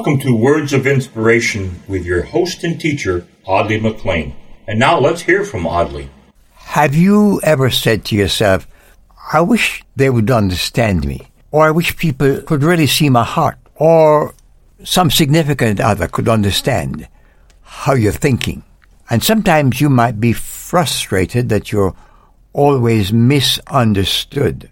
Welcome to Words of Inspiration with your host and teacher, Audley McLean. And now let's hear from Audley. Have you ever said to yourself, I wish they would understand me, or I wish people could really see my heart, or some significant other could understand how you're thinking? And sometimes you might be frustrated that you're always misunderstood.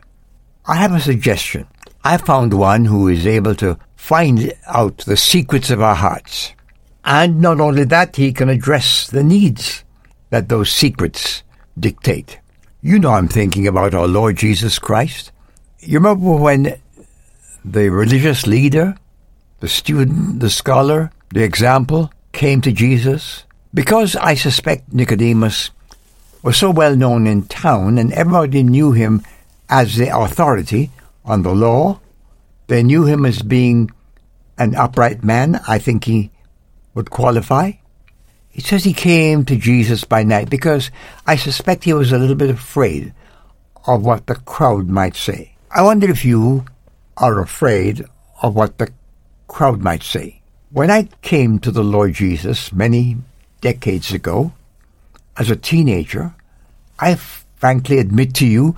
I have a suggestion. I found one who is able to find out the secrets of our hearts. And not only that, he can address the needs that those secrets dictate. You know I'm thinking about our Lord Jesus Christ. You remember when the religious leader, the student, the scholar, the example came to Jesus? Because I suspect Nicodemus was so well known in town and everybody knew him as the authority on the law, they knew him as being an upright man. I think he would qualify. It says he came to Jesus by night because I suspect he was a little bit afraid of what the crowd might say. I wonder if you are afraid of what the crowd might say. When I came to the Lord Jesus many decades ago, as a teenager, I frankly admit to you,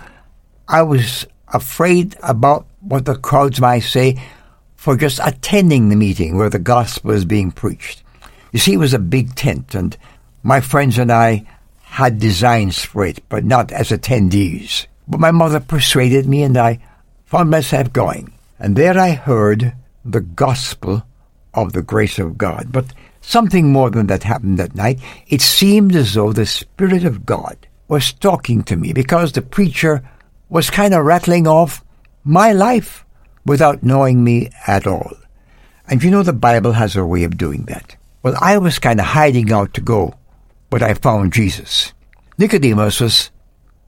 I was afraid about what the crowds might say for just attending the meeting where the gospel is being preached. You see, it was a big tent, and my friends and I had designs for it, but not as attendees. But my mother persuaded me, and I found myself going. And there I heard the gospel of the grace of God. But something more than that happened that night. It seemed as though the Spirit of God was talking to me because the preacher was kind of rattling off my life without knowing me at all. And you know the Bible has a way of doing that. Well, I was kind of hiding out to go, but I found Jesus. Nicodemus was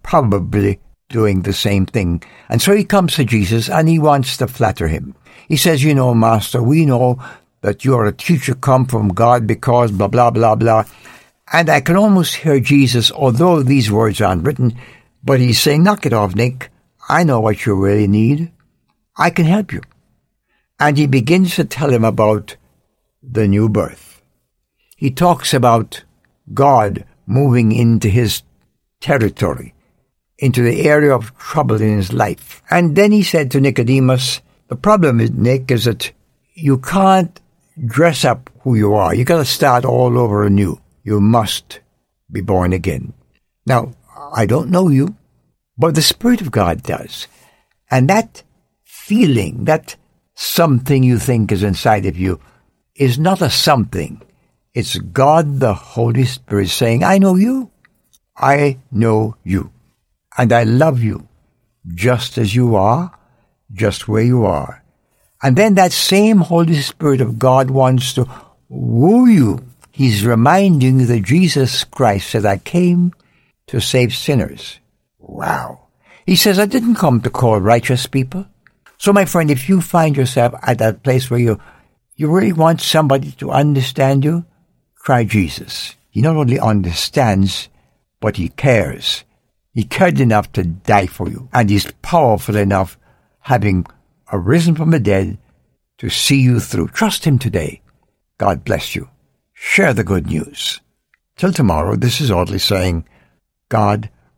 probably doing the same thing. And so he comes to Jesus and he wants to flatter him. He says, You know, Master, we know that you are a teacher come from God because blah, blah, blah, blah. And I can almost hear Jesus, although these words aren't written, but he's saying, Knock it off, Nick. I know what you really need. I can help you. And he begins to tell him about the new birth. He talks about God moving into his territory, into the area of trouble in his life. And then he said to Nicodemus, the problem is, Nick, is that you can't dress up who you are. You gotta start all over anew. You must be born again. Now, I don't know you, but the Spirit of God does. And that feeling, that something you think is inside of you, is not a something. It's God the Holy Spirit saying, I know you. I know you. And I love you just as you are, just where you are. And then that same Holy Spirit of God wants to woo you. He's reminding you that Jesus Christ said, I came to save sinners. Wow. He says, I didn't come to call righteous people. So my friend, if you find yourself at that place where you, you really want somebody to understand you, try Jesus. He not only understands, but he cares. He cared enough to die for you, and he's powerful enough, having arisen from the dead, to see you through. Trust him today. God bless you. Share the good news. Till tomorrow, this is Audley saying, God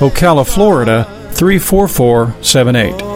Ocala, Florida 34478.